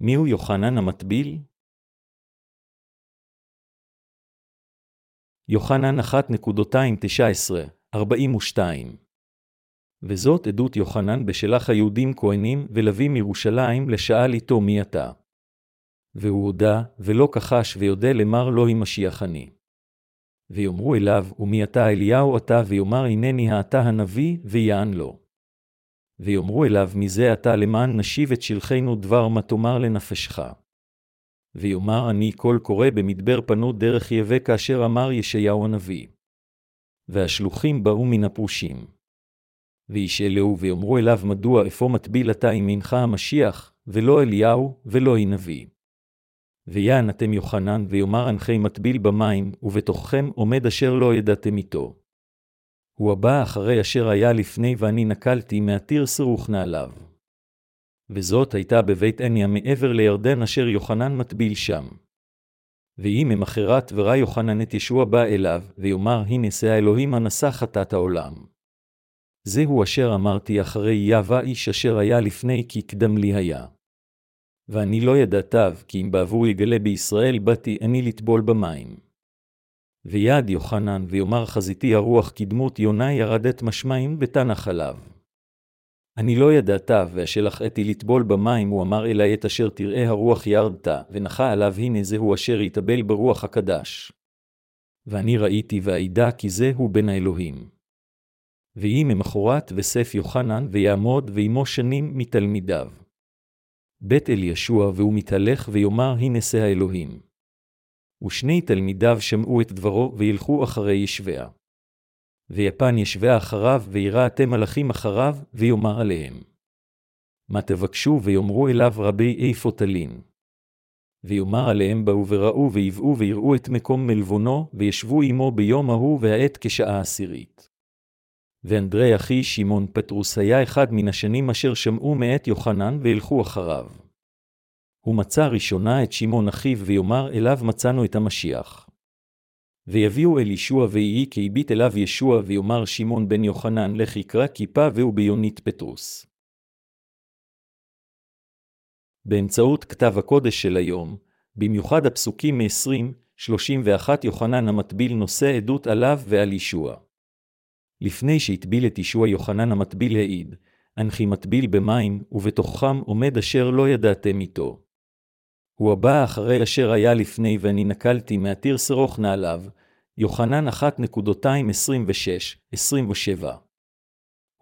מיהו יוחנן המטביל? יוחנן 1.219-42 וזאת עדות יוחנן בשלח היהודים כהנים ולווים מירושלים לשאל איתו מי אתה. והוא הודה, ולא כחש ויודה למר לא היא משיח אני. ויאמרו אליו, ומי אתה אליהו אתה, ויאמר הנני האתה הנביא, ויען לו. ויאמרו אליו, מזה אתה למען נשיב את שלחנו דבר מה תאמר לנפשך. ויאמר אני קול קורא במדבר פנות דרך יבא כאשר אמר ישעיהו הנביא. והשלוחים באו מן הפרושים. וישאלהו ויאמרו אליו מדוע אפוא מטביל אתה עמך המשיח, ולא אליהו, ולא היא נביא. ויען אתם יוחנן, ויאמר אנכי מטביל במים, ובתוככם עומד אשר לא ידעתם איתו. הוא הבא אחרי אשר היה לפני ואני נקלתי מעתיר סרוך נעליו. וזאת הייתה בבית עניה מעבר לירדן אשר יוחנן מטביל שם. ויהי ממחרת וראה יוחנן את ישוע בא אליו, ויאמר הנה שא האלוהים הנשא חטאת העולם. זהו אשר אמרתי אחרי יבא איש אשר היה לפני כי קדם לי היה. ואני לא ידעתיו, כי אם בעבור יגלה בישראל באתי אני לטבול במים. ויעד יוחנן, ויאמר חזיתי הרוח כדמות יונה ירדת משמיים בתנח עליו. אני לא ידעתיו, ואשלח אתי לטבול במים, הוא אמר אלי את אשר תראה הרוח ירדת, ונחה עליו הנה זהו אשר יטבל ברוח הקדש. ואני ראיתי ואדע כי זהו בן האלוהים. ויהי ממחרת וסף יוחנן, ויעמוד ועמו שנים מתלמידיו. בית אל ישוע והוא מתהלך ויאמר הנה שא האלוהים. ושני תלמידיו שמעו את דברו וילכו אחרי ישביה. ויפן ישביה אחריו וירא אתם מלאכים אחריו ויאמר עליהם. מה תבקשו ויאמרו אליו רבי איפה תלין. ויאמר עליהם באו וראו ויבאו ויראו את מקום מלבונו, וישבו עמו ביום ההוא והעת כשעה עשירית. ואנדרי אחי שמעון פטרוס היה אחד מן השנים אשר שמעו מאת יוחנן וילכו אחריו. הוא מצא ראשונה את שמעון אחיו ויאמר אליו מצאנו את המשיח. ויביאו אל ישוע ויהי כי הביט אליו ישוע ויאמר שמעון בן יוחנן לך יקרא כיפה והוא ביונית פטרוס. באמצעות כתב הקודש של היום, במיוחד הפסוקים מ-20-31 יוחנן המטביל נושא עדות עליו ועל ישוע. לפני שהטביל את ישוע יוחנן המטביל העיד, אנכי מטביל במים, ובתוכם עומד אשר לא ידעתם איתו. הוא הבא אחרי אשר היה לפני ואני נקלתי מעתיר שרוך נעליו, יוחנן 1.226-27.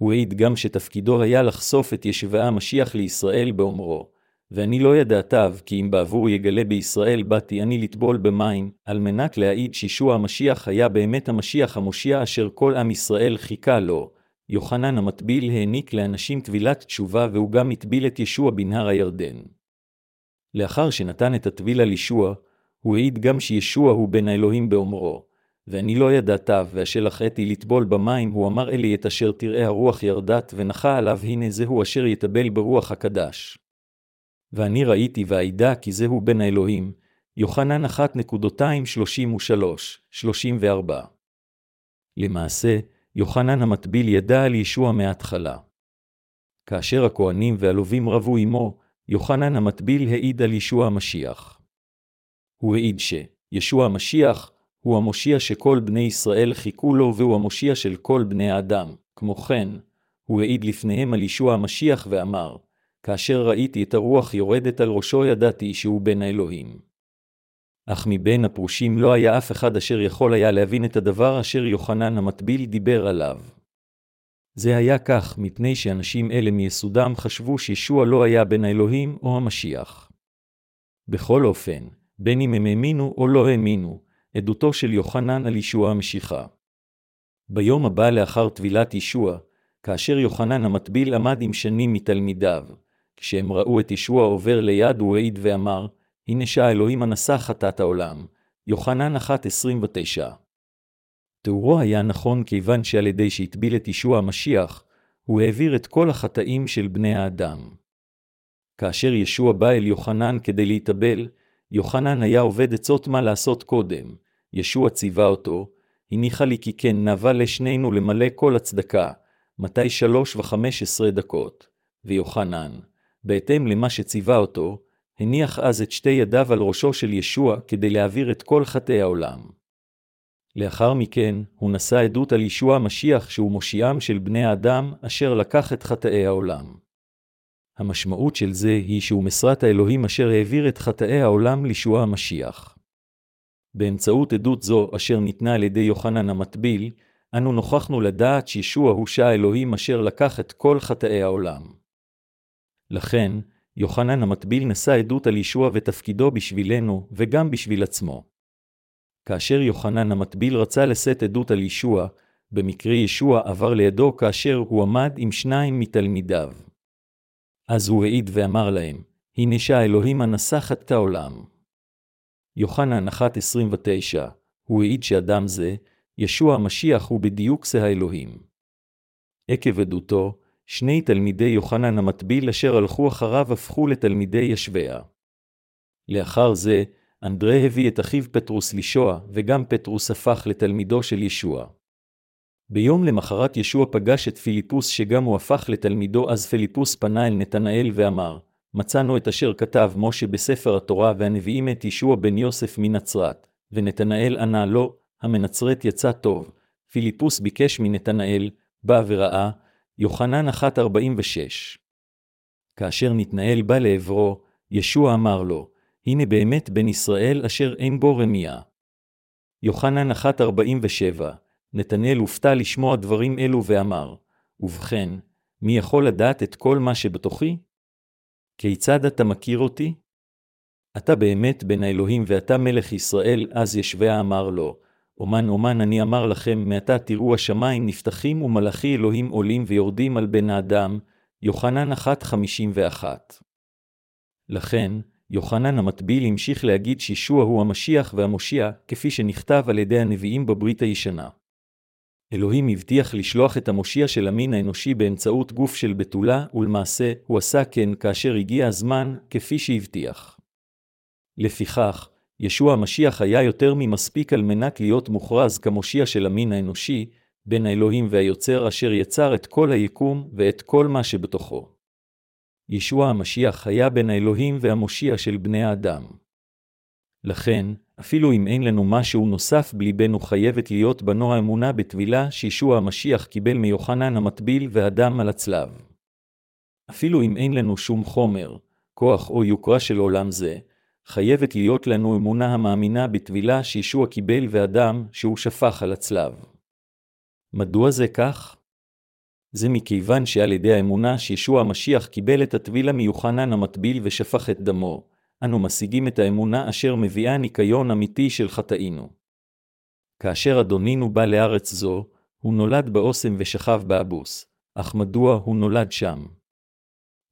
הוא העיד גם שתפקידו היה לחשוף את ישבה המשיח לישראל באומרו, ואני לא ידעתיו, כי אם בעבור יגלה בישראל באתי אני לטבול במים, על מנת להעיד שישוע המשיח היה באמת המשיח המושיע אשר כל עם ישראל חיכה לו. יוחנן המטביל העניק לאנשים טבילת תשובה והוא גם הטביל את ישוע בנהר הירדן. לאחר שנתן את הטביל על ישוע, הוא העיד גם שישוע הוא בן האלוהים באומרו, ואני לא ידעתיו, ואשלח אתי לטבול במים, הוא אמר אלי את אשר תראה הרוח ירדת, ונחה עליו, הנה זהו אשר יטבל ברוח הקדש. ואני ראיתי ואדע כי זהו בן האלוהים, יוחנן 1.233-34. למעשה, יוחנן המטביל ידע על ישוע מההתחלה. כאשר הכהנים והלווים רבו עמו, יוחנן המטביל העיד על ישוע המשיח. הוא העיד שישוע המשיח הוא המושיע שכל בני ישראל חיכו לו והוא המושיע של כל בני האדם. כמו כן, הוא העיד לפניהם על ישוע המשיח ואמר, כאשר ראיתי את הרוח יורדת על ראשו ידעתי שהוא בן האלוהים. אך מבין הפרושים לא היה אף אחד אשר יכול היה להבין את הדבר אשר יוחנן המטביל דיבר עליו. זה היה כך מפני שאנשים אלה מיסודם חשבו שישוע לא היה בן האלוהים או המשיח. בכל אופן, בין אם הם האמינו או לא האמינו, עדותו של יוחנן על ישוע המשיחה. ביום הבא לאחר טבילת ישוע, כאשר יוחנן המטביל עמד עם שנים מתלמידיו, כשהם ראו את ישוע עובר ליד הוא העיד ואמר, הנה שהאלוהים הנשא חטאת העולם. יוחנן 1.29 תיאורו היה נכון כיוון שעל ידי שהטביל את ישוע המשיח, הוא העביר את כל החטאים של בני האדם. כאשר ישוע בא אל יוחנן כדי להתאבל, יוחנן היה עובד עצות מה לעשות קודם. ישוע ציווה אותו, הניחה לי כי כן נאווה לשנינו למלא כל הצדקה, מתי שלוש וחמש עשרה דקות. ויוחנן, בהתאם למה שציווה אותו, הניח אז את שתי ידיו על ראשו של ישוע כדי להעביר את כל חטאי העולם. לאחר מכן, הוא נשא עדות על ישוע המשיח שהוא מושיעם של בני האדם, אשר לקח את חטאי העולם. המשמעות של זה היא שהוא משרת האלוהים אשר העביר את חטאי העולם לישוע המשיח. באמצעות עדות זו, אשר ניתנה על ידי יוחנן המטביל, אנו נוכחנו לדעת שישוע הוא שע אלוהים אשר לקח את כל חטאי העולם. לכן, יוחנן המטביל נשא עדות על ישוע ותפקידו בשבילנו, וגם בשביל עצמו. כאשר יוחנן המטביל רצה לשאת עדות על ישוע, במקרה ישוע עבר לידו כאשר הוא עמד עם שניים מתלמידיו. אז הוא העיד ואמר להם, הנה שהאלוהים הנסחת את העולם. יוחנן 1.29, הוא העיד שאדם זה, ישוע המשיח הוא בדיוק זה האלוהים. עקב עדותו, שני תלמידי יוחנן המטביל אשר הלכו אחריו הפכו לתלמידי ישביה. לאחר זה, אנדרה הביא את אחיו פטרוס לישוע, וגם פטרוס הפך לתלמידו של ישוע. ביום למחרת ישוע פגש את פיליפוס שגם הוא הפך לתלמידו, אז פיליפוס פנה אל נתנאל ואמר, מצאנו את אשר כתב משה בספר התורה והנביאים את ישוע בן יוסף מנצרת, ונתנאל ענה לו, המנצרת יצא טוב. פיליפוס ביקש מנתנאל, בא וראה, יוחנן 1.46. כאשר נתנאל בא לעברו, ישוע אמר לו, הנה באמת בן ישראל אשר אין בו רמיה. יוחנן 1.47, נתנאל הופתע לשמוע דברים אלו ואמר, ובכן, מי יכול לדעת את כל מה שבתוכי? כיצד אתה מכיר אותי? אתה באמת בן האלוהים ואתה מלך ישראל, אז ישביה אמר לו, אומן אומן אני אמר לכם, מעתה תראו השמיים נפתחים ומלאכי אלוהים עולים ויורדים על בן האדם, יוחנן 1.51. לכן, יוחנן המטביל המשיך להגיד שישוע הוא המשיח והמושיע, כפי שנכתב על ידי הנביאים בברית הישנה. אלוהים הבטיח לשלוח את המושיע של המין האנושי באמצעות גוף של בתולה, ולמעשה, הוא עשה כן כאשר הגיע הזמן, כפי שהבטיח. לפיכך, ישוע המשיח היה יותר ממספיק על מנת להיות מוכרז כמושיע של המין האנושי, בין האלוהים והיוצר אשר יצר את כל היקום ואת כל מה שבתוכו. ישוע המשיח היה בין האלוהים והמושיע של בני האדם. לכן, אפילו אם אין לנו משהו נוסף בליבנו חייבת להיות בנו האמונה בטבילה שישוע המשיח קיבל מיוחנן המטביל והדם על הצלב. אפילו אם אין לנו שום חומר, כוח או יוקרה של עולם זה, חייבת להיות לנו אמונה המאמינה בטבילה שישוע קיבל והדם שהוא שפך על הצלב. מדוע זה כך? זה מכיוון שעל ידי האמונה שישוע המשיח קיבל את הטבילה מיוחנן המטביל ושפך את דמו, אנו משיגים את האמונה אשר מביאה ניקיון אמיתי של חטאינו. כאשר אדונינו בא לארץ זו, הוא נולד באוסם ושכב באבוס, אך מדוע הוא נולד שם?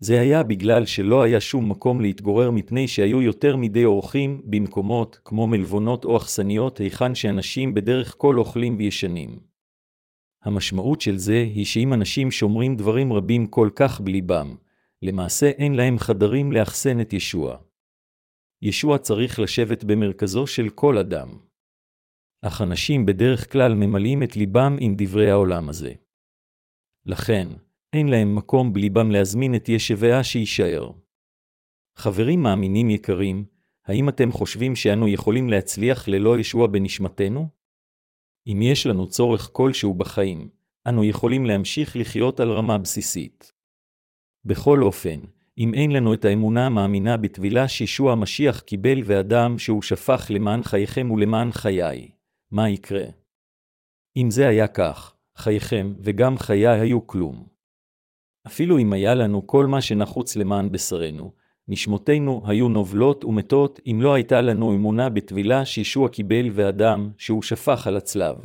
זה היה בגלל שלא היה שום מקום להתגורר מפני שהיו יותר מדי אורחים במקומות כמו מלבונות או אכסניות היכן שאנשים בדרך כל אוכלים וישנים. המשמעות של זה היא שאם אנשים שומרים דברים רבים כל כך בליבם, למעשה אין להם חדרים לאחסן את ישוע. ישוע צריך לשבת במרכזו של כל אדם. אך אנשים בדרך כלל ממלאים את ליבם עם דברי העולם הזה. לכן, אין להם מקום בליבם להזמין את ישביה שיישאר. חברים מאמינים יקרים, האם אתם חושבים שאנו יכולים להצליח ללא ישוע בנשמתנו? אם יש לנו צורך כלשהו בחיים, אנו יכולים להמשיך לחיות על רמה בסיסית. בכל אופן, אם אין לנו את האמונה המאמינה בטבילה שישוע המשיח קיבל ואדם שהוא שפך למען חייכם ולמען חיי, מה יקרה? אם זה היה כך, חייכם וגם חיי היו כלום. אפילו אם היה לנו כל מה שנחוץ למען בשרנו, נשמותינו היו נובלות ומתות אם לא הייתה לנו אמונה בטבילה שישוע קיבל ואדם שהוא שפך על הצלב.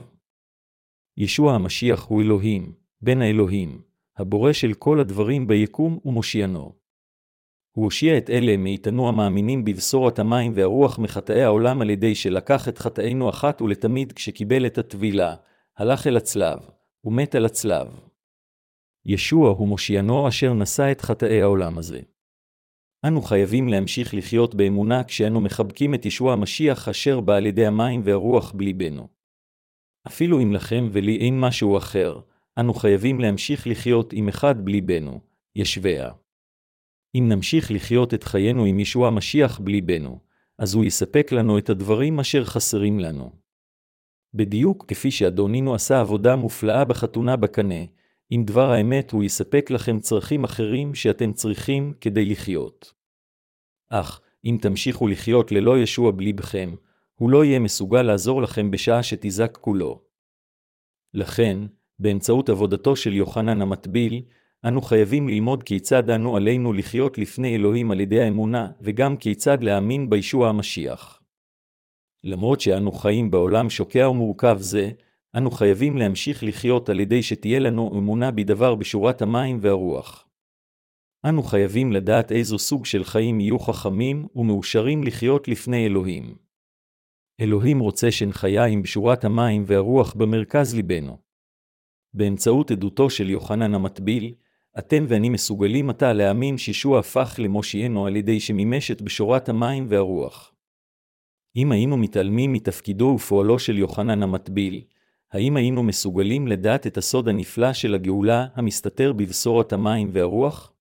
ישוע המשיח הוא אלוהים, בן האלוהים, הבורא של כל הדברים ביקום ומושיינו. הוא הושיע את אלה מאיתנו המאמינים בבשורת המים והרוח מחטאי העולם על ידי שלקח את חטאינו אחת ולתמיד כשקיבל את הטבילה, הלך אל הצלב, ומת על הצלב. ישוע הוא מושיינו אשר נשא את חטאי העולם הזה. אנו חייבים להמשיך לחיות באמונה כשאנו מחבקים את ישוע המשיח אשר בא על ידי המים והרוח בליבנו. אפילו אם לכם ולי אין משהו אחר, אנו חייבים להמשיך לחיות עם אחד בליבנו, ישביה. אם נמשיך לחיות את חיינו עם ישוע המשיח בליבנו, אז הוא יספק לנו את הדברים אשר חסרים לנו. בדיוק כפי שאדונינו עשה עבודה מופלאה בחתונה בקנה, עם דבר האמת הוא יספק לכם צרכים אחרים שאתם צריכים כדי לחיות. אך, אם תמשיכו לחיות ללא ישוע בליבכם, הוא לא יהיה מסוגל לעזור לכם בשעה שתזעקו לו. לכן, באמצעות עבודתו של יוחנן המטביל, אנו חייבים ללמוד כיצד אנו עלינו לחיות לפני אלוהים על ידי האמונה, וגם כיצד להאמין בישוע המשיח. למרות שאנו חיים בעולם שוקע ומורכב זה, אנו חייבים להמשיך לחיות על ידי שתהיה לנו אמונה בדבר בשורת המים והרוח. אנו חייבים לדעת איזו סוג של חיים יהיו חכמים ומאושרים לחיות לפני אלוהים. אלוהים רוצה שנחיה עם בשורת המים והרוח במרכז ליבנו. באמצעות עדותו של יוחנן המטביל, אתם ואני מסוגלים עתה להאמין שישוע הפך למושיענו על ידי שמימש את בשורת המים והרוח. אם היינו מתעלמים מתפקידו ופועלו של יוחנן המטביל, האם היינו מסוגלים לדעת את הסוד הנפלא של הגאולה המסתתר בבשורת המים והרוח?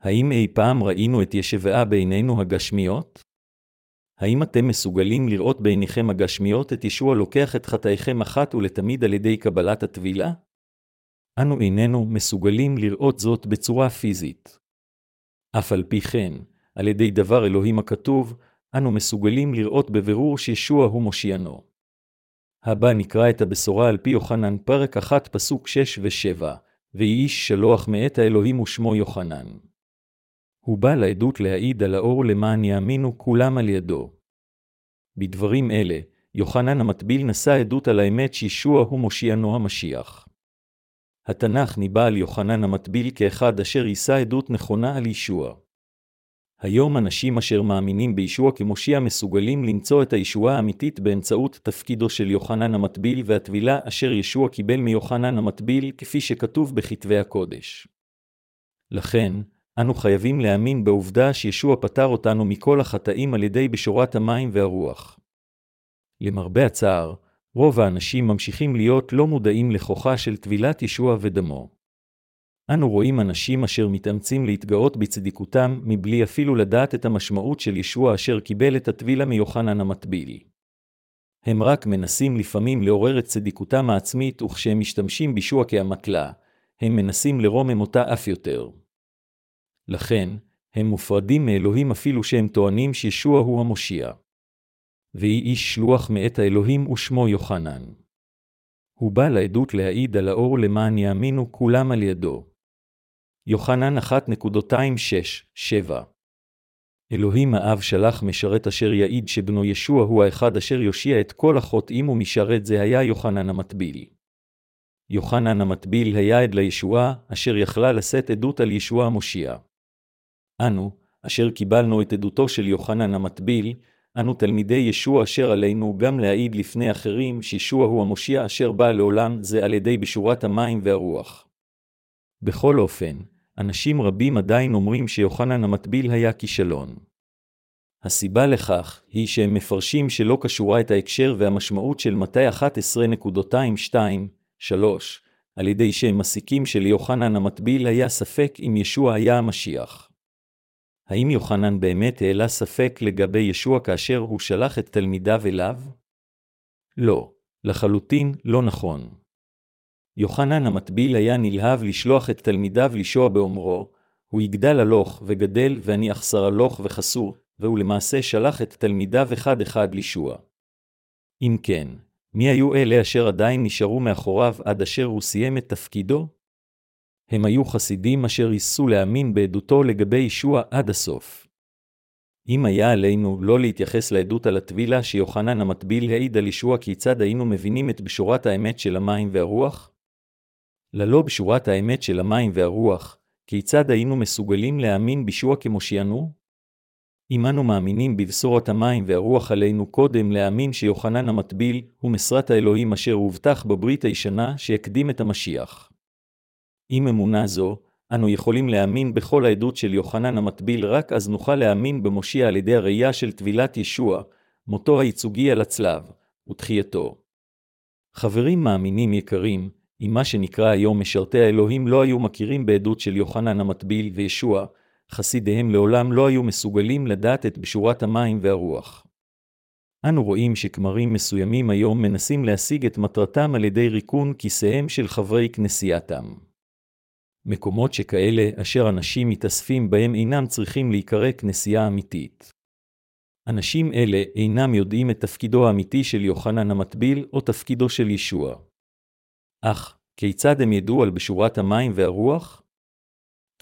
האם אי פעם ראינו את ישבעה בעינינו הגשמיות? האם אתם מסוגלים לראות בעיניכם הגשמיות את ישוע לוקח את חטאיכם אחת ולתמיד על ידי קבלת הטבילה? אנו איננו מסוגלים לראות זאת בצורה פיזית. אף על פי כן, על ידי דבר אלוהים הכתוב, אנו מסוגלים לראות בבירור שישוע הוא מושיענו. הבא נקרא את הבשורה על פי יוחנן פרק 1 פסוק 6 ו-7, ויהי איש שלוח מאת האלוהים ושמו יוחנן. הוא בא לעדות להעיד על האור למען יאמינו כולם על ידו. בדברים אלה, יוחנן המטביל נשא עדות על האמת שישוע הוא מושיענו המשיח. התנ"ך ניבא על יוחנן המטביל כאחד אשר יישא עדות נכונה על ישוע. היום אנשים אשר מאמינים בישוע כמושיע מסוגלים למצוא את הישועה האמיתית באמצעות תפקידו של יוחנן המטביל והטבילה אשר ישוע קיבל מיוחנן המטביל כפי שכתוב בכתבי הקודש. לכן, אנו חייבים להאמין בעובדה שישוע פטר אותנו מכל החטאים על ידי בשורת המים והרוח. למרבה הצער, רוב האנשים ממשיכים להיות לא מודעים לכוחה של טבילת ישוע ודמו. אנו רואים אנשים אשר מתאמצים להתגאות בצדיקותם, מבלי אפילו לדעת את המשמעות של ישוע אשר קיבל את הטבילה מיוחנן המטביל. הם רק מנסים לפעמים לעורר את צדיקותם העצמית, וכשהם משתמשים בישוע כאמתלה, הם מנסים לרומם אותה אף יותר. לכן, הם מופרדים מאלוהים אפילו שהם טוענים שישוע הוא המושיע. ויהי איש שלוח מאת האלוהים ושמו יוחנן. הוא בא לעדות להעיד על האור למען יאמינו כולם על ידו. יוחנן 1.26-7 אלוהים האב שלח משרת אשר יעיד שבנו ישוע הוא האחד אשר יושיע את כל החוטאים ומשרת זה היה יוחנן המטביל. יוחנן המטביל היה עד לישועה, אשר יכלה לשאת עדות על ישוע המושיע. אנו, אשר קיבלנו את עדותו של יוחנן המטביל, אנו תלמידי ישוע אשר עלינו גם להעיד לפני אחרים שישוע הוא המושיע אשר בא לעולם זה על ידי בשורת המים והרוח. בכל אופן, אנשים רבים עדיין אומרים שיוחנן המטביל היה כישלון. הסיבה לכך היא שהם מפרשים שלא קשורה את ההקשר והמשמעות של מתי 11.22-3, על ידי שהם מסיקים שליוחנן המטביל היה ספק אם ישוע היה המשיח. האם יוחנן באמת העלה ספק לגבי ישוע כאשר הוא שלח את תלמידיו אליו? לא, לחלוטין לא נכון. יוחנן המטביל היה נלהב לשלוח את תלמידיו לשוע באומרו, הוא יגדל הלוך וגדל ואני אחסר הלוך וחסור, והוא למעשה שלח את תלמידיו אחד אחד לשוע. אם כן, מי היו אלה אשר עדיין נשארו מאחוריו עד אשר הוא סיים את תפקידו? הם היו חסידים אשר היסו להאמין בעדותו לגבי ישוע עד הסוף. אם היה עלינו לא להתייחס לעדות על הטבילה שיוחנן המטביל העיד על ישוע כיצד היינו מבינים את בשורת האמת של המים והרוח? ללא בשורת האמת של המים והרוח, כיצד היינו מסוגלים להאמין בישוע כמושיענו? אם אנו מאמינים בבשורת המים והרוח עלינו קודם להאמין שיוחנן המטביל הוא משרת האלוהים אשר הובטח בברית הישנה שיקדים את המשיח. עם אמונה זו, אנו יכולים להאמין בכל העדות של יוחנן המטביל, רק אז נוכל להאמין במושיע על ידי הראייה של טבילת ישוע, מותו הייצוגי על הצלב, ותחייתו. חברים מאמינים יקרים, אם מה שנקרא היום משרתי האלוהים לא היו מכירים בעדות של יוחנן המטביל וישוע, חסידיהם לעולם לא היו מסוגלים לדעת את בשורת המים והרוח. אנו רואים שכמרים מסוימים היום מנסים להשיג את מטרתם על ידי ריקון כיסיהם של חברי כנסייתם. מקומות שכאלה אשר אנשים מתאספים בהם אינם צריכים להיקרא כנסייה אמיתית. אנשים אלה אינם יודעים את תפקידו האמיתי של יוחנן המטביל או תפקידו של ישוע. אך, כיצד הם ידעו על בשורת המים והרוח?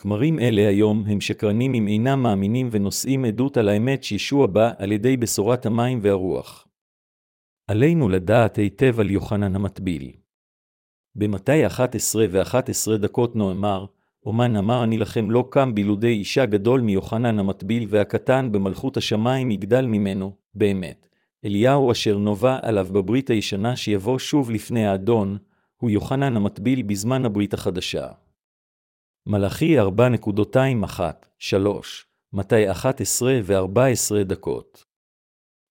כמרים אלה היום הם שקרנים אם אינם מאמינים ונושאים עדות על האמת שישוע בא על ידי בשורת המים והרוח. עלינו לדעת היטב על יוחנן המטביל. במתי 11 ו-11 דקות נאמר, אומן אמר אני לכם לא קם בילודי אישה גדול מיוחנן המטביל והקטן במלכות השמיים יגדל ממנו, באמת. אליהו אשר נובע עליו בברית הישנה שיבוא שוב לפני האדון, הוא יוחנן המטביל בזמן הברית החדשה. מלאכי 4.21, 3, מתי 11 ו-14 דקות.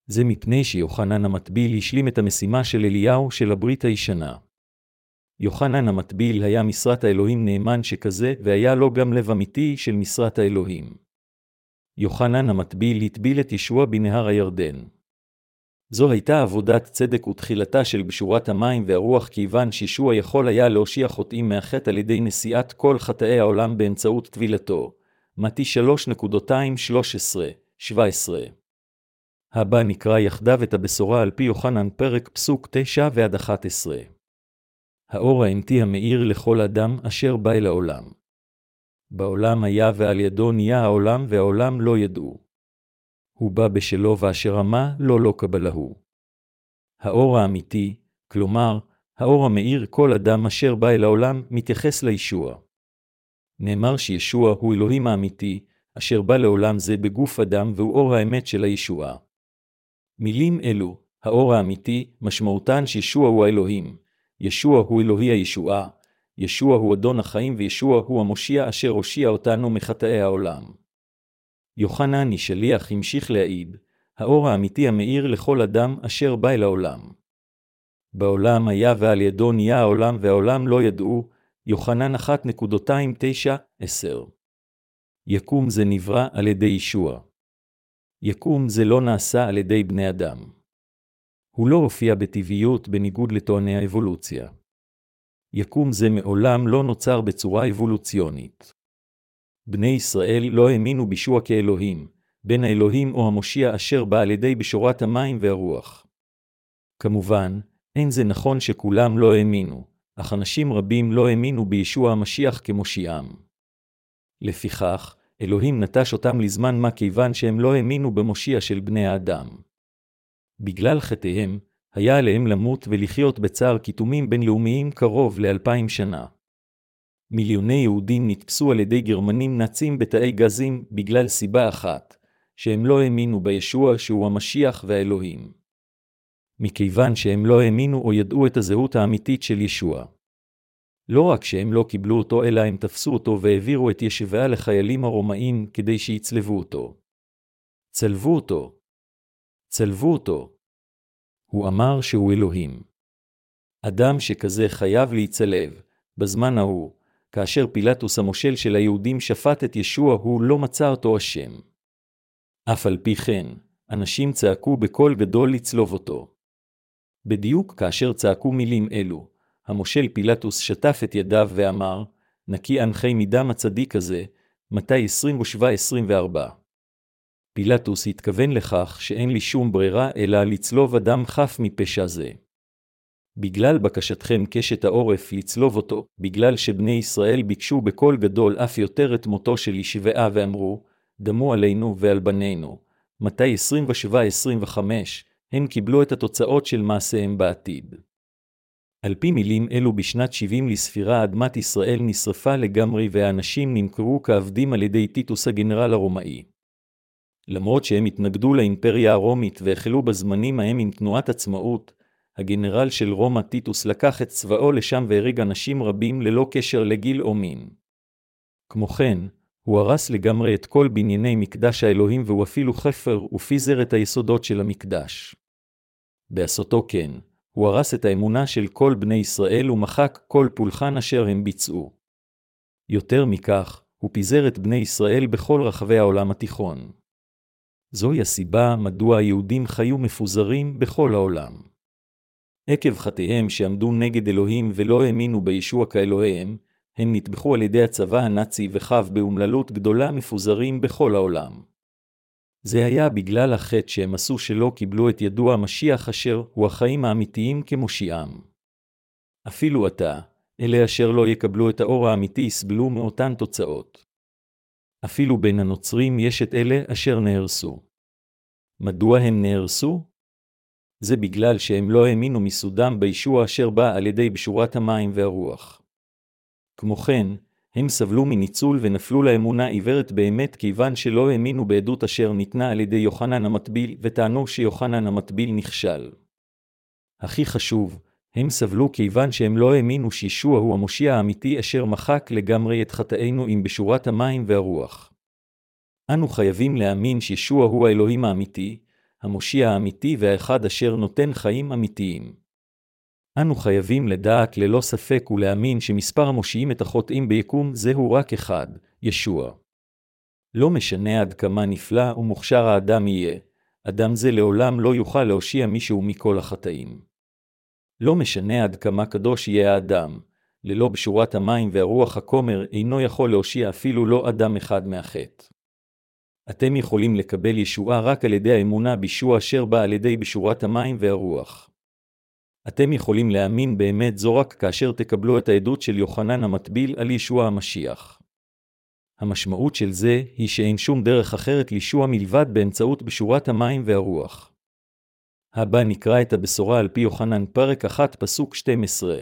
זה מפני שיוחנן המטביל השלים את המשימה של אליהו של הברית הישנה. יוחנן המטביל היה משרת האלוהים נאמן שכזה, והיה לו גם לב אמיתי של משרת האלוהים. יוחנן המטביל הטביל את ישוע בנהר הירדן. זו הייתה עבודת צדק ותחילתה של בשורת המים והרוח כיוון שישוע יכול היה להושיע חוטאים מהחטא על ידי נשיאת כל חטאי העולם באמצעות טבילתו. מתי 3.213-17 הבא נקרא יחדיו את הבשורה על פי יוחנן פרק פסוק 9 ועד 11. האור האמתי המאיר לכל אדם אשר בא אל העולם. בעולם היה ועל ידו נהיה העולם והעולם לא ידעו. הוא בא בשלו ואשר אמה לא לא קבלהו. האור האמיתי, כלומר, האור המאיר כל אדם אשר בא אל העולם, מתייחס לישוע. נאמר שישוע הוא אלוהים האמיתי, אשר בא לעולם זה בגוף אדם והוא אור האמת של הישועה. מילים אלו, האור האמיתי, משמעותן שישוע הוא האלוהים, ישוע הוא אלוהי הישועה, ישוע הוא אדון החיים וישוע הוא המושיע אשר הושיע אותנו מחטאי העולם. יוחנן שליח המשיך להעיד, האור האמיתי המאיר לכל אדם אשר בא אל העולם. בעולם היה ועל ידו נהיה העולם והעולם לא ידעו, יוחנן 1.29-10. יקום זה נברא על ידי ישוע. יקום זה לא נעשה על ידי בני אדם. הוא לא הופיע בטבעיות בניגוד לטועני האבולוציה. יקום זה מעולם לא נוצר בצורה אבולוציונית. בני ישראל לא האמינו בישוע כאלוהים, בין האלוהים או המושיע אשר בא על ידי בשורת המים והרוח. כמובן, אין זה נכון שכולם לא האמינו, אך אנשים רבים לא האמינו בישוע המשיח כמושיעם. לפיכך, אלוהים נטש אותם לזמן מה כיוון שהם לא האמינו במושיע של בני האדם. בגלל חטאיהם, היה עליהם למות ולחיות בצער קיתומים בינלאומיים קרוב לאלפיים שנה. מיליוני יהודים נתפסו על ידי גרמנים נאצים בתאי גזים בגלל סיבה אחת, שהם לא האמינו בישוע שהוא המשיח והאלוהים. מכיוון שהם לא האמינו או ידעו את הזהות האמיתית של ישוע. לא רק שהם לא קיבלו אותו, אלא הם תפסו אותו והעבירו את ישביה לחיילים הרומאים כדי שיצלבו אותו. צלבו אותו. צלבו אותו. הוא אמר שהוא אלוהים. אדם שכזה חייב להיצלב, בזמן ההוא, כאשר פילטוס המושל של היהודים שפט את ישוע, הוא לא מצא אותו אשם. אף על פי כן, אנשים צעקו בקול גדול לצלוב אותו. בדיוק כאשר צעקו מילים אלו, המושל פילטוס שטף את ידיו ואמר, נקי אנחי מדם הצדיק הזה, מתי 27-24. פילטוס התכוון לכך שאין לי שום ברירה אלא לצלוב אדם חף מפשע זה. בגלל בקשתכם קשת העורף לצלוב אותו, בגלל שבני ישראל ביקשו בקול גדול אף יותר את מותו של ישבעה ואמרו, דמו עלינו ועל בנינו. מתי 27-25, הם קיבלו את התוצאות של מעשיהם בעתיד. על פי מילים אלו בשנת 70 לספירה אדמת ישראל נשרפה לגמרי והאנשים נמכרו כעבדים על ידי טיטוס הגנרל הרומאי. למרות שהם התנגדו לאימפריה הרומית והחלו בזמנים ההם עם תנועת עצמאות, הגנרל של רומא טיטוס לקח את צבאו לשם והרג אנשים רבים ללא קשר לגיל או מין. כמו כן, הוא הרס לגמרי את כל בנייני מקדש האלוהים והוא אפילו חפר ופיזר את היסודות של המקדש. בעשותו כן, הוא הרס את האמונה של כל בני ישראל ומחק כל פולחן אשר הם ביצעו. יותר מכך, הוא פיזר את בני ישראל בכל רחבי העולם התיכון. זוהי הסיבה מדוע היהודים חיו מפוזרים בכל העולם. עקב חטאיהם שעמדו נגד אלוהים ולא האמינו בישוע כאלוהיהם, הם נטבחו על ידי הצבא הנאצי וחב באומללות גדולה מפוזרים בכל העולם. זה היה בגלל החטא שהם עשו שלא קיבלו את ידוע המשיח אשר הוא החיים האמיתיים כמושיעם. אפילו עתה, אלה אשר לא יקבלו את האור האמיתי יסבלו מאותן תוצאות. אפילו בין הנוצרים יש את אלה אשר נהרסו. מדוע הם נהרסו? זה בגלל שהם לא האמינו מסודם בישוע אשר בא על ידי בשורת המים והרוח. כמו כן, הם סבלו מניצול ונפלו לאמונה עיוורת באמת כיוון שלא האמינו בעדות אשר ניתנה על ידי יוחנן המטביל, וטענו שיוחנן המטביל נכשל. הכי חשוב, הם סבלו כיוון שהם לא האמינו שישוע הוא המושיע האמיתי אשר מחק לגמרי את חטאינו עם בשורת המים והרוח. אנו חייבים להאמין שישוע הוא האלוהים האמיתי, המושיע האמיתי והאחד אשר נותן חיים אמיתיים. אנו חייבים לדעת ללא ספק ולהאמין שמספר המושיעים את החוטאים ביקום זהו רק אחד, ישוע. לא משנה עד כמה נפלא ומוכשר האדם יהיה, אדם זה לעולם לא יוכל להושיע מישהו מכל החטאים. לא משנה עד כמה קדוש יהיה האדם, ללא בשורת המים והרוח הכומר אינו יכול להושיע אפילו לא אדם אחד מהחטא. אתם יכולים לקבל ישועה רק על ידי האמונה בישוע אשר בא על ידי בשורת המים והרוח. אתם יכולים להאמין באמת זו רק כאשר תקבלו את העדות של יוחנן המטביל על ישוע המשיח. המשמעות של זה היא שאין שום דרך אחרת לישוע מלבד באמצעות בשורת המים והרוח. הבא נקרא את הבשורה על פי יוחנן פרק 1 פסוק 12,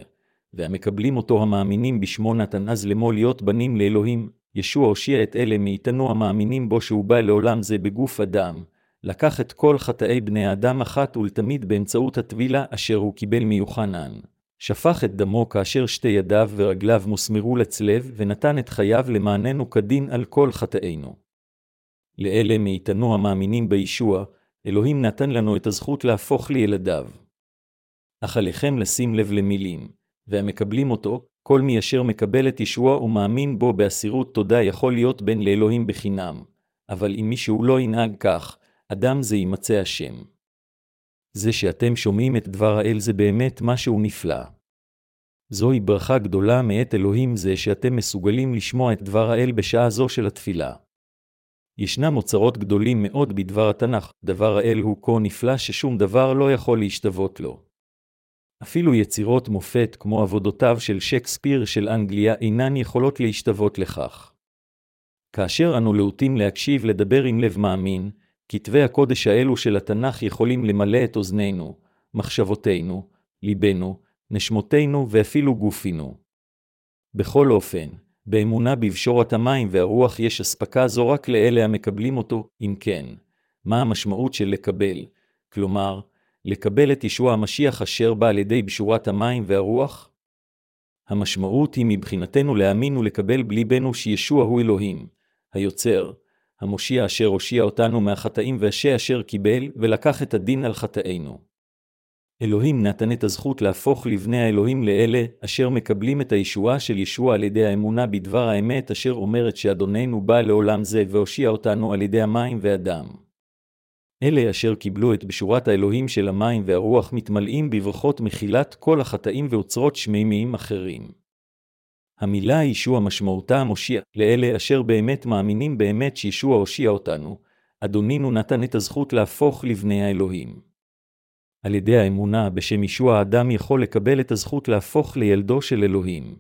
והמקבלים אותו המאמינים בשמו נתן אז לאמור להיות בנים לאלוהים, ישוע הושיע את אלה מאיתנו המאמינים בו שהוא בא לעולם זה בגוף אדם, לקח את כל חטאי בני האדם אחת ולתמיד באמצעות הטבילה אשר הוא קיבל מיוחנן. שפך את דמו כאשר שתי ידיו ורגליו מוסמרו לצלב, ונתן את חייו למעננו כדין על כל חטאינו. לאלה מאיתנו המאמינים בישוע, אלוהים נתן לנו את הזכות להפוך לילדיו. אך עליכם לשים לב למילים, והמקבלים אותו, כל מי אשר מקבל את ישוע ומאמין בו באסירות תודה יכול להיות בן לאלוהים בחינם. אבל אם מישהו לא ינהג כך, אדם זה יימצא השם. זה שאתם שומעים את דבר האל זה באמת משהו נפלא. זוהי ברכה גדולה מאת אלוהים זה שאתם מסוגלים לשמוע את דבר האל בשעה זו של התפילה. ישנם אוצרות גדולים מאוד בדבר התנ"ך, דבר האל הוא כה נפלא ששום דבר לא יכול להשתוות לו. אפילו יצירות מופת כמו עבודותיו של שייקספיר של אנגליה אינן יכולות להשתוות לכך. כאשר אנו להוטים להקשיב לדבר עם לב מאמין, כתבי הקודש האלו של התנ"ך יכולים למלא את אוזנינו, מחשבותינו, ליבנו, נשמותינו ואפילו גופינו. בכל אופן, באמונה בבשורת המים והרוח יש אספקה זו רק לאלה המקבלים אותו, אם כן. מה המשמעות של לקבל? כלומר, לקבל את ישוע המשיח אשר בא על ידי בשורת המים והרוח? המשמעות היא מבחינתנו להאמין ולקבל בליבנו שישוע הוא אלוהים, היוצר, המושיע אשר הושיע אותנו מהחטאים והשה אשר קיבל, ולקח את הדין על חטאינו. אלוהים נתן את הזכות להפוך לבני האלוהים לאלה אשר מקבלים את הישועה של ישוע על ידי האמונה בדבר האמת אשר אומרת שאדוננו בא לעולם זה והושיע אותנו על ידי המים והדם. אלה אשר קיבלו את בשורת האלוהים של המים והרוח מתמלאים בברכות מחילת כל החטאים ואוצרות שמימיים אחרים. המילה ישוע משמעותה המושיע, לאלה אשר באמת מאמינים באמת שישוע הושיע אותנו, אדונינו נתן את הזכות להפוך לבני האלוהים. על ידי האמונה בשם ישוע האדם יכול לקבל את הזכות להפוך לילדו של אלוהים.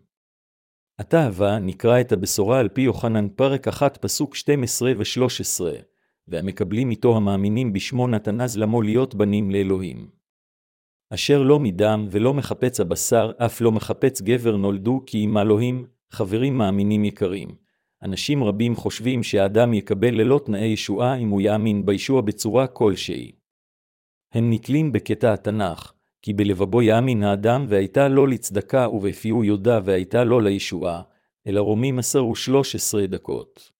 עתה הבא נקרא את הבשורה על פי יוחנן פרק 1 פסוק 12 ו-13, והמקבלים איתו המאמינים בשמו נתן אז למו להיות בנים לאלוהים. אשר לא מדם ולא מחפץ הבשר, אף לא מחפץ גבר נולדו כי אם אלוהים, חברים מאמינים יקרים. אנשים רבים חושבים שהאדם יקבל ללא תנאי ישועה אם הוא יאמין בישוע בצורה כלשהי. הם נתלים בקטע התנ"ך, כי בלבבו יאמין האדם והייתה לו לצדקה ובפיו יודע והייתה לו לישועה, אלא רומים עשר ושלוש עשרה דקות.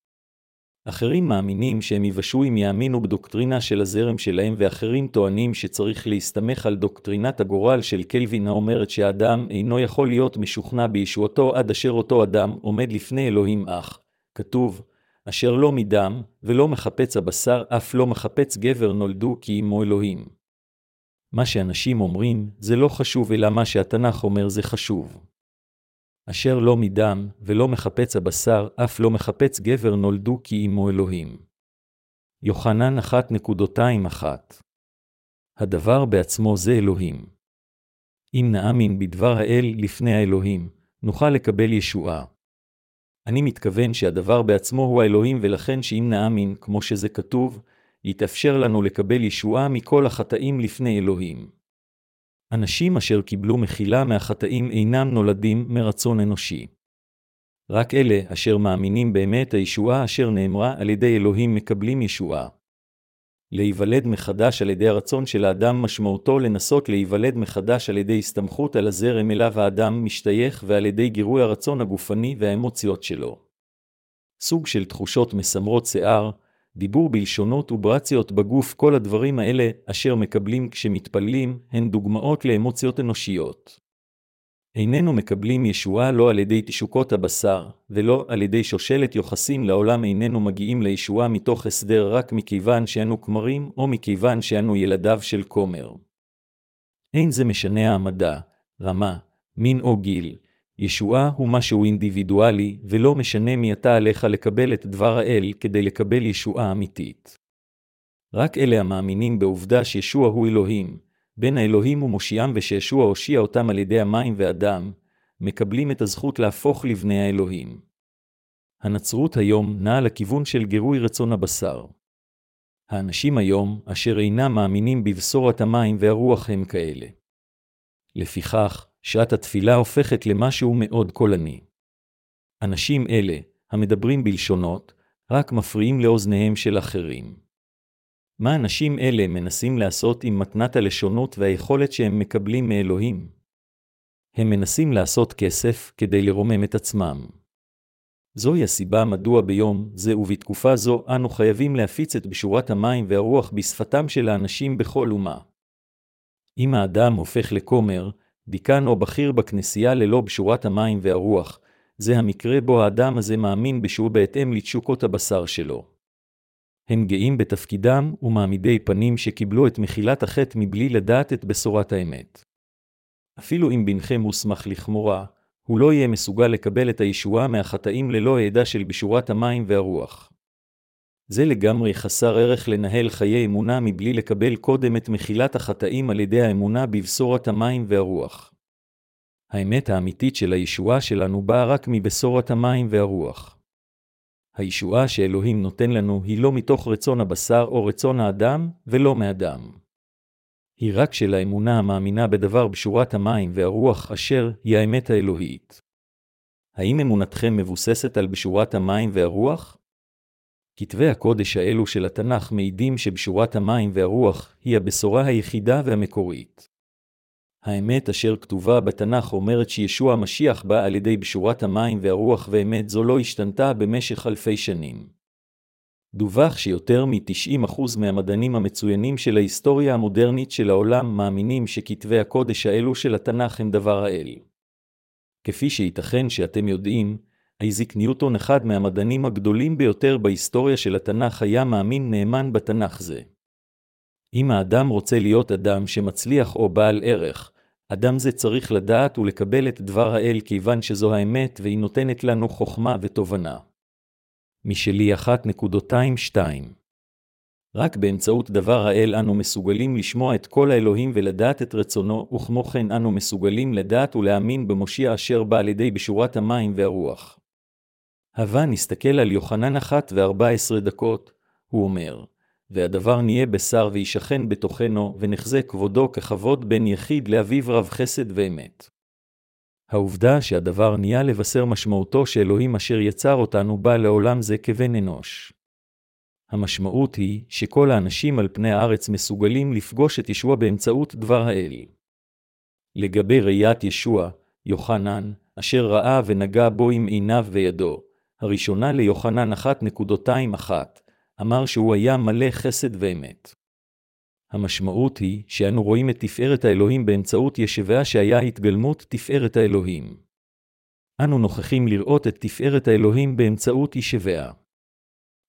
אחרים מאמינים שהם יבשו אם יאמינו בדוקטרינה של הזרם שלהם, ואחרים טוענים שצריך להסתמך על דוקטרינת הגורל של קלווין האומרת שהאדם אינו יכול להיות משוכנע בישועתו עד אשר אותו אדם עומד לפני אלוהים אך, כתוב, אשר לא מדם, ולא מחפץ הבשר, אף לא מחפץ גבר נולדו כי עמו אלוהים. מה שאנשים אומרים, זה לא חשוב, אלא מה שהתנ"ך אומר זה חשוב. אשר לא מדם, ולא מחפץ הבשר, אף לא מחפץ גבר נולדו כי עמו אלוהים. יוחנן 1.21 הדבר בעצמו זה אלוהים. אם נאמין בדבר האל לפני האלוהים, נוכל לקבל ישועה. אני מתכוון שהדבר בעצמו הוא האלוהים, ולכן שאם נאמין, כמו שזה כתוב, יתאפשר לנו לקבל ישועה מכל החטאים לפני אלוהים. אנשים אשר קיבלו מחילה מהחטאים אינם נולדים מרצון אנושי. רק אלה אשר מאמינים באמת הישועה אשר נאמרה על ידי אלוהים מקבלים ישועה. להיוולד מחדש על ידי הרצון של האדם משמעותו לנסות להיוולד מחדש על ידי הסתמכות על הזרם אליו האדם משתייך ועל ידי גירוי הרצון הגופני והאמוציות שלו. סוג של תחושות מסמרות שיער, דיבור בלשונות וברציות בגוף, כל הדברים האלה אשר מקבלים כשמתפללים, הן דוגמאות לאמוציות אנושיות. איננו מקבלים ישועה לא על ידי תשוקות הבשר, ולא על ידי שושלת יוחסין לעולם איננו מגיעים לישועה מתוך הסדר רק מכיוון שאנו כמרים, או מכיוון שאנו ילדיו של כומר. אין זה משנה העמדה, רמה, מין או גיל, ישועה הוא משהו אינדיבידואלי, ולא משנה מי אתה עליך לקבל את דבר האל כדי לקבל ישועה אמיתית. רק אלה המאמינים בעובדה שישוע הוא אלוהים, בין האלוהים ומושיעם ושישוע הושיע אותם על ידי המים והדם, מקבלים את הזכות להפוך לבני האלוהים. הנצרות היום נעה לכיוון של גירוי רצון הבשר. האנשים היום, אשר אינם מאמינים בבשורת המים והרוח הם כאלה. לפיכך, שעת התפילה הופכת למשהו מאוד קולני. אנשים אלה, המדברים בלשונות, רק מפריעים לאוזניהם של אחרים. מה אנשים אלה מנסים לעשות עם מתנת הלשונות והיכולת שהם מקבלים מאלוהים? הם מנסים לעשות כסף כדי לרומם את עצמם. זוהי הסיבה מדוע ביום זה ובתקופה זו אנו חייבים להפיץ את בשורת המים והרוח בשפתם של האנשים בכל אומה. אם האדם הופך לכומר, דיקן או בכיר בכנסייה ללא בשורת המים והרוח, זה המקרה בו האדם הזה מאמין בשור בהתאם לתשוקות הבשר שלו. הם גאים בתפקידם ומעמידי פנים שקיבלו את מחילת החטא מבלי לדעת את בשורת האמת. אפילו אם בנכם מוסמך לכמורה, הוא לא יהיה מסוגל לקבל את הישועה מהחטאים ללא העדה של בשורת המים והרוח. זה לגמרי חסר ערך לנהל חיי אמונה מבלי לקבל קודם את מחילת החטאים על ידי האמונה בבשורת המים והרוח. האמת האמיתית של הישועה שלנו באה רק מבשורת המים והרוח. הישועה שאלוהים נותן לנו היא לא מתוך רצון הבשר או רצון האדם, ולא מאדם. היא רק של האמונה המאמינה בדבר בשורת המים והרוח אשר היא האמת האלוהית. האם אמונתכם מבוססת על בשורת המים והרוח? כתבי הקודש האלו של התנ"ך מעידים שבשורת המים והרוח היא הבשורה היחידה והמקורית. האמת אשר כתובה בתנ"ך אומרת שישוע המשיח בא על ידי בשורת המים והרוח ואמת זו לא השתנתה במשך אלפי שנים. דווח שיותר מ-90% מהמדענים המצוינים של ההיסטוריה המודרנית של העולם מאמינים שכתבי הקודש האלו של התנ"ך הם דבר האל. כפי שייתכן שאתם יודעים, אייזיק ניוטון, אחד מהמדענים הגדולים ביותר בהיסטוריה של התנ"ך, היה מאמין נאמן בתנ"ך זה. אם האדם רוצה להיות אדם שמצליח או בעל ערך, אדם זה צריך לדעת ולקבל את דבר האל כיוון שזו האמת והיא נותנת לנו חוכמה ותובנה. משלי 1.22 רק באמצעות דבר האל אנו מסוגלים לשמוע את כל האלוהים ולדעת את רצונו, וכמו כן אנו מסוגלים לדעת ולהאמין במושיע אשר בא על ידי בשורת המים והרוח. הווה נסתכל על יוחנן אחת וארבע עשרה דקות, הוא אומר, והדבר נהיה בשר וישכן בתוכנו, ונחזה כבודו ככבוד בן יחיד לאביו רב חסד ואמת. העובדה שהדבר נהיה לבשר משמעותו שאלוהים אשר יצר אותנו בא לעולם זה כבן אנוש. המשמעות היא שכל האנשים על פני הארץ מסוגלים לפגוש את ישוע באמצעות דבר האל. לגבי ראיית ישוע, יוחנן, אשר ראה ונגע בו עם עיניו וידו, הראשונה ליוחנן 1.21, אמר שהוא היה מלא חסד ואמת. המשמעות היא שאנו רואים את תפארת האלוהים באמצעות ישביה שהיה התגלמות תפארת האלוהים. אנו נוכחים לראות את תפארת האלוהים באמצעות ישביה.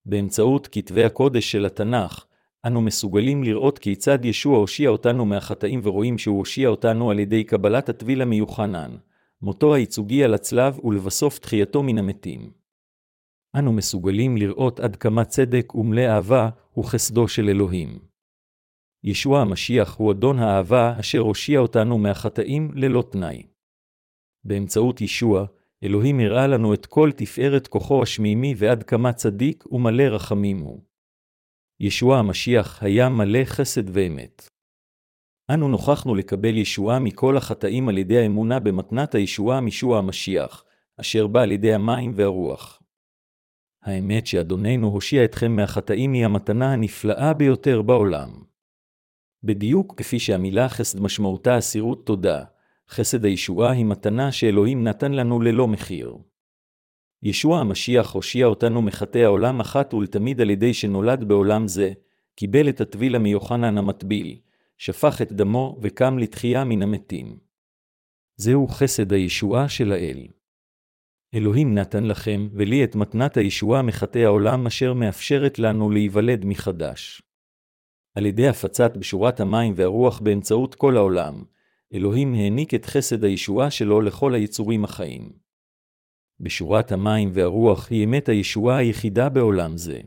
באמצעות כתבי הקודש של התנ"ך, אנו מסוגלים לראות כיצד ישוע הושיע אותנו מהחטאים ורואים שהוא הושיע אותנו על ידי קבלת הטביל המיוחנן, מותו הייצוגי על הצלב ולבסוף תחייתו מן המתים. אנו מסוגלים לראות עד כמה צדק ומלא אהבה הוא חסדו של אלוהים. ישוע המשיח הוא אדון האהבה אשר הושיע אותנו מהחטאים ללא תנאי. באמצעות ישוע, אלוהים הראה לנו את כל תפארת כוחו השמימי ועד כמה צדיק ומלא רחמים הוא. ישוע המשיח היה מלא חסד ואמת. אנו נוכחנו לקבל ישועה מכל החטאים על ידי האמונה במתנת הישועה מישוע המשיח, אשר בא על ידי המים והרוח. האמת שאדוננו הושיע אתכם מהחטאים היא המתנה הנפלאה ביותר בעולם. בדיוק כפי שהמילה חסד משמעותה אסירות תודה, חסד הישועה היא מתנה שאלוהים נתן לנו ללא מחיר. ישוע המשיח הושיע אותנו מחטאי העולם אחת ולתמיד על ידי שנולד בעולם זה, קיבל את הטביל המיוחנן המטביל, שפך את דמו וקם לתחייה מן המתים. זהו חסד הישועה של האל. אלוהים נתן לכם ולי את מתנת הישועה מחטאי העולם אשר מאפשרת לנו להיוולד מחדש. על ידי הפצת בשורת המים והרוח באמצעות כל העולם, אלוהים העניק את חסד הישועה שלו לכל היצורים החיים. בשורת המים והרוח היא אמת הישועה היחידה בעולם זה.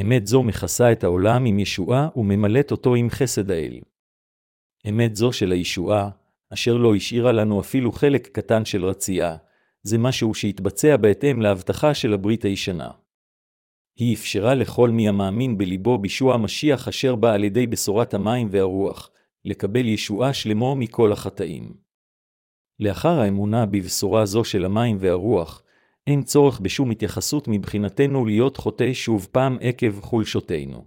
אמת זו מכסה את העולם עם ישועה וממלאת אותו עם חסד האל. אמת זו של הישועה, אשר לא השאירה לנו אפילו חלק קטן של רצייה, זה משהו שהתבצע בהתאם להבטחה של הברית הישנה. היא אפשרה לכל מי המאמין בליבו בישוע המשיח אשר בא על ידי בשורת המים והרוח, לקבל ישועה שלמו מכל החטאים. לאחר האמונה בבשורה זו של המים והרוח, אין צורך בשום התייחסות מבחינתנו להיות חוטא שוב פעם עקב חולשותינו.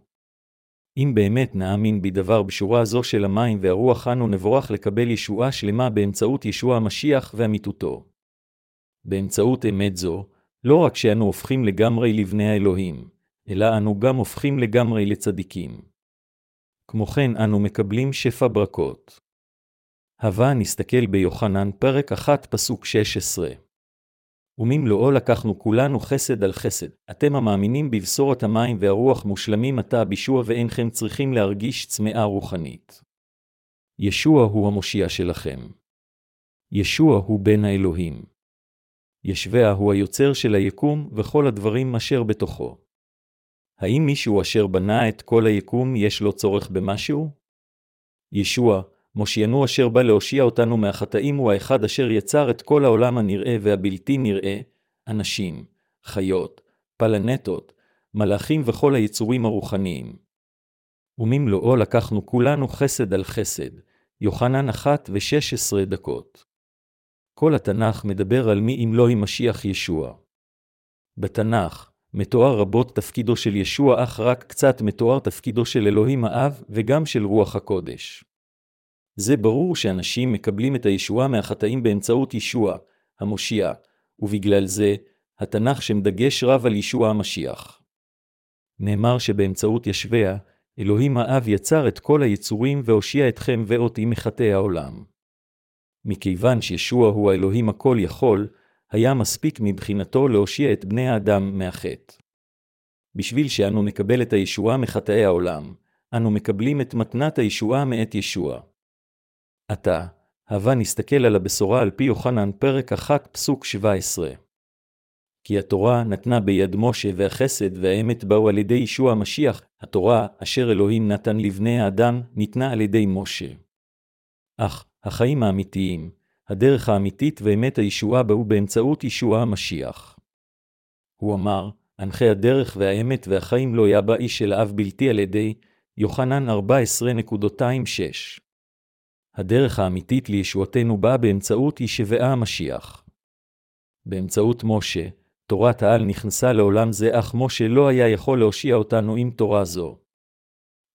אם באמת נאמין בדבר בשורה זו של המים והרוח, אנו נבורך לקבל ישועה שלמה באמצעות ישוע המשיח ואמיתותו. באמצעות אמת זו, לא רק שאנו הופכים לגמרי לבני האלוהים, אלא אנו גם הופכים לגמרי לצדיקים. כמו כן אנו מקבלים שפע ברכות. הווה נסתכל ביוחנן פרק 1 פסוק 16. וממלואו לקחנו כולנו חסד על חסד. אתם המאמינים בבשורת המים והרוח מושלמים עתה בישוע ואינכם צריכים להרגיש צמאה רוחנית. ישוע הוא המושיע שלכם. ישוע הוא בן האלוהים. ישביה הוא היוצר של היקום וכל הדברים אשר בתוכו. האם מישהו אשר בנה את כל היקום יש לו צורך במשהו? ישוע, מושיינו אשר בא להושיע אותנו מהחטאים הוא האחד אשר יצר את כל העולם הנראה והבלתי נראה, אנשים, חיות, פלנטות, מלאכים וכל היצורים הרוחניים. וממלואו לקחנו כולנו חסד על חסד, יוחנן אחת ושש עשרה דקות. כל התנ"ך מדבר על מי אם לא עם משיח ישוע. בתנ"ך, מתואר רבות תפקידו של ישוע, אך רק קצת מתואר תפקידו של אלוהים האב וגם של רוח הקודש. זה ברור שאנשים מקבלים את הישועה מהחטאים באמצעות ישוע, המושיע, ובגלל זה, התנ"ך שם דגש רב על ישוע המשיח. נאמר שבאמצעות ישביה, אלוהים האב יצר את כל היצורים והושיע אתכם ואותי מחטאי העולם. מכיוון שישוע הוא האלוהים הכל יכול, היה מספיק מבחינתו להושיע את בני האדם מהחטא. בשביל שאנו נקבל את הישועה מחטאי העולם, אנו מקבלים את מתנת הישועה מאת ישוע. עתה, הווה נסתכל על הבשורה על פי יוחנן פרק 1 פסוק 17. כי התורה נתנה ביד משה והחסד והאמת באו על ידי ישוע המשיח, התורה אשר אלוהים נתן לבני האדם, ניתנה על ידי משה. אך, החיים האמיתיים, הדרך האמיתית ואמת הישועה באו באמצעות ישוע המשיח. הוא אמר, אנכי הדרך והאמת והחיים לא יבא איש אל אב בלתי על ידי יוחנן 14.26. הדרך האמיתית לישועתנו באה באמצעות ישבעה המשיח. באמצעות משה, תורת העל נכנסה לעולם זה, אך משה לא היה יכול להושיע אותנו עם תורה זו.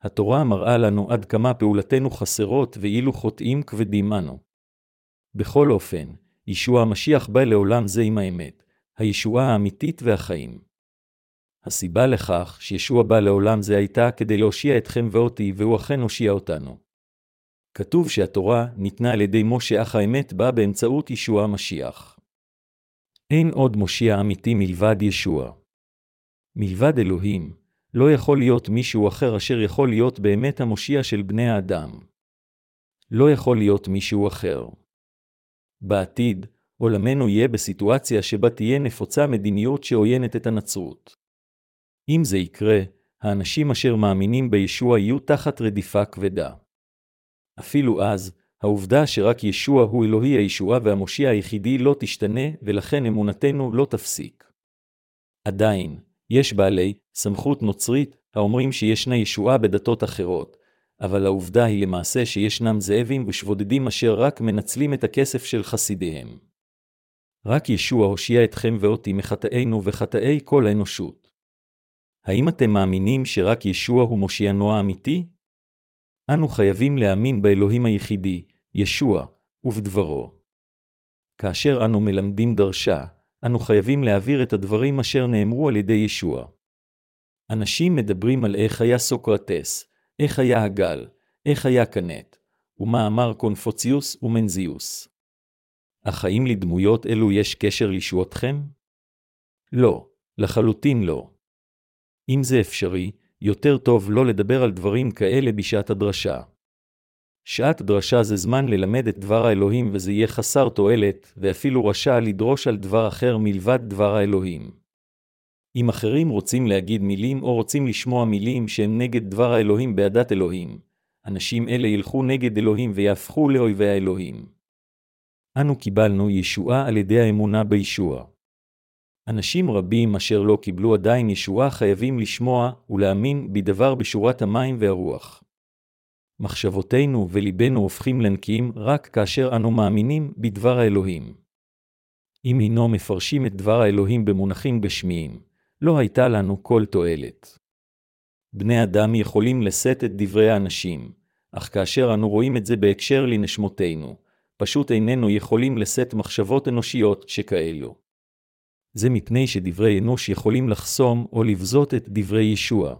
התורה מראה לנו עד כמה פעולתנו חסרות ואילו חוטאים כבדים אנו. בכל אופן, ישוע המשיח בא לעולם זה עם האמת, הישועה האמיתית והחיים. הסיבה לכך שישוע בא לעולם זה הייתה כדי להושיע אתכם ואותי, והוא אכן הושיע אותנו. כתוב שהתורה ניתנה על ידי משה, אך האמת באה באמצעות ישוע המשיח. אין עוד מושיע אמיתי מלבד ישוע. מלבד אלוהים, לא יכול להיות מישהו אחר אשר יכול להיות באמת המושיע של בני האדם. לא יכול להיות מישהו אחר. בעתיד, עולמנו יהיה בסיטואציה שבה תהיה נפוצה מדיניות שעוינת את הנצרות. אם זה יקרה, האנשים אשר מאמינים בישוע יהיו תחת רדיפה כבדה. אפילו אז, העובדה שרק ישוע הוא אלוהי הישועה והמושיע היחידי לא תשתנה, ולכן אמונתנו לא תפסיק. עדיין, יש בעלי סמכות נוצרית האומרים שישנה ישועה בדתות אחרות, אבל העובדה היא למעשה שישנם זאבים ושבודדים אשר רק מנצלים את הכסף של חסידיהם. רק ישוע הושיע אתכם ואותי מחטאינו וחטאי כל האנושות. האם אתם מאמינים שרק ישוע הוא מושיענו האמיתי? אנו חייבים להאמין באלוהים היחידי, ישוע, ובדברו. כאשר אנו מלמדים דרשה, אנו חייבים להעביר את הדברים אשר נאמרו על ידי ישוע. אנשים מדברים על איך היה סוקרטס, איך היה הגל, איך היה קנט, ומה אמר קונפוציוס ומנזיוס. אך האם לדמויות אלו יש קשר לישועתכם? לא, לחלוטין לא. אם זה אפשרי, יותר טוב לא לדבר על דברים כאלה בשעת הדרשה. שעת דרשה זה זמן ללמד את דבר האלוהים וזה יהיה חסר תועלת, ואפילו רשע לדרוש על דבר אחר מלבד דבר האלוהים. אם אחרים רוצים להגיד מילים או רוצים לשמוע מילים שהם נגד דבר האלוהים בעדת אלוהים, אנשים אלה ילכו נגד אלוהים ויהפכו לאויבי האלוהים. אנו קיבלנו ישועה על ידי האמונה בישוע. אנשים רבים אשר לא קיבלו עדיין ישועה חייבים לשמוע ולהאמין בדבר בשורת המים והרוח. מחשבותינו וליבנו הופכים לנקיים רק כאשר אנו מאמינים בדבר האלוהים. אם הינו מפרשים את דבר האלוהים במונחים גשמיים, לא הייתה לנו כל תועלת. בני אדם יכולים לשאת את דברי האנשים, אך כאשר אנו רואים את זה בהקשר לנשמותינו, פשוט איננו יכולים לשאת מחשבות אנושיות שכאלו. זה מפני שדברי אנוש יכולים לחסום או לבזות את דברי ישוע.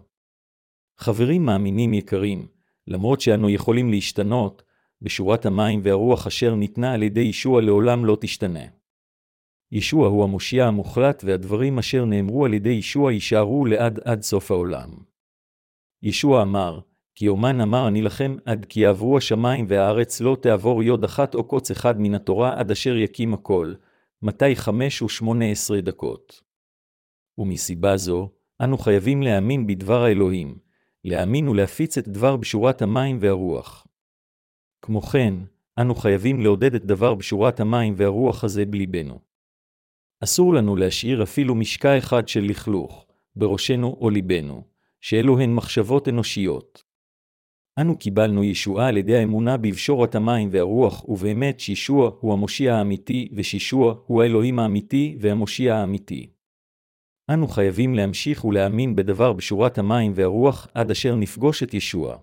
חברים מאמינים יקרים, למרות שאנו יכולים להשתנות, בשורת המים והרוח אשר ניתנה על ידי ישוע לעולם לא תשתנה. ישוע הוא המושיע המוחלט והדברים אשר נאמרו על ידי ישוע יישארו לעד עד סוף העולם. ישוע אמר, כי אומן אמר אני לכם עד כי יעברו השמיים והארץ לא תעבור יוד אחת או קוץ אחד מן התורה עד אשר יקים הכל, מתי חמש ושמונה עשרה דקות. ומסיבה זו, אנו חייבים להאמין בדבר האלוהים, להאמין ולהפיץ את דבר בשורת המים והרוח. כמו כן, אנו חייבים לעודד את דבר בשורת המים והרוח הזה בליבנו. אסור לנו להשאיר אפילו משקע אחד של לכלוך, בראשנו או ליבנו, שאלו הן מחשבות אנושיות. אנו קיבלנו ישועה על ידי האמונה בבשורת המים והרוח, ובאמת שישוע הוא המושיע האמיתי, ושישוע הוא האלוהים האמיתי והמושיע האמיתי. אנו חייבים להמשיך ולהאמין בדבר בשורת המים והרוח עד אשר נפגוש את ישוע.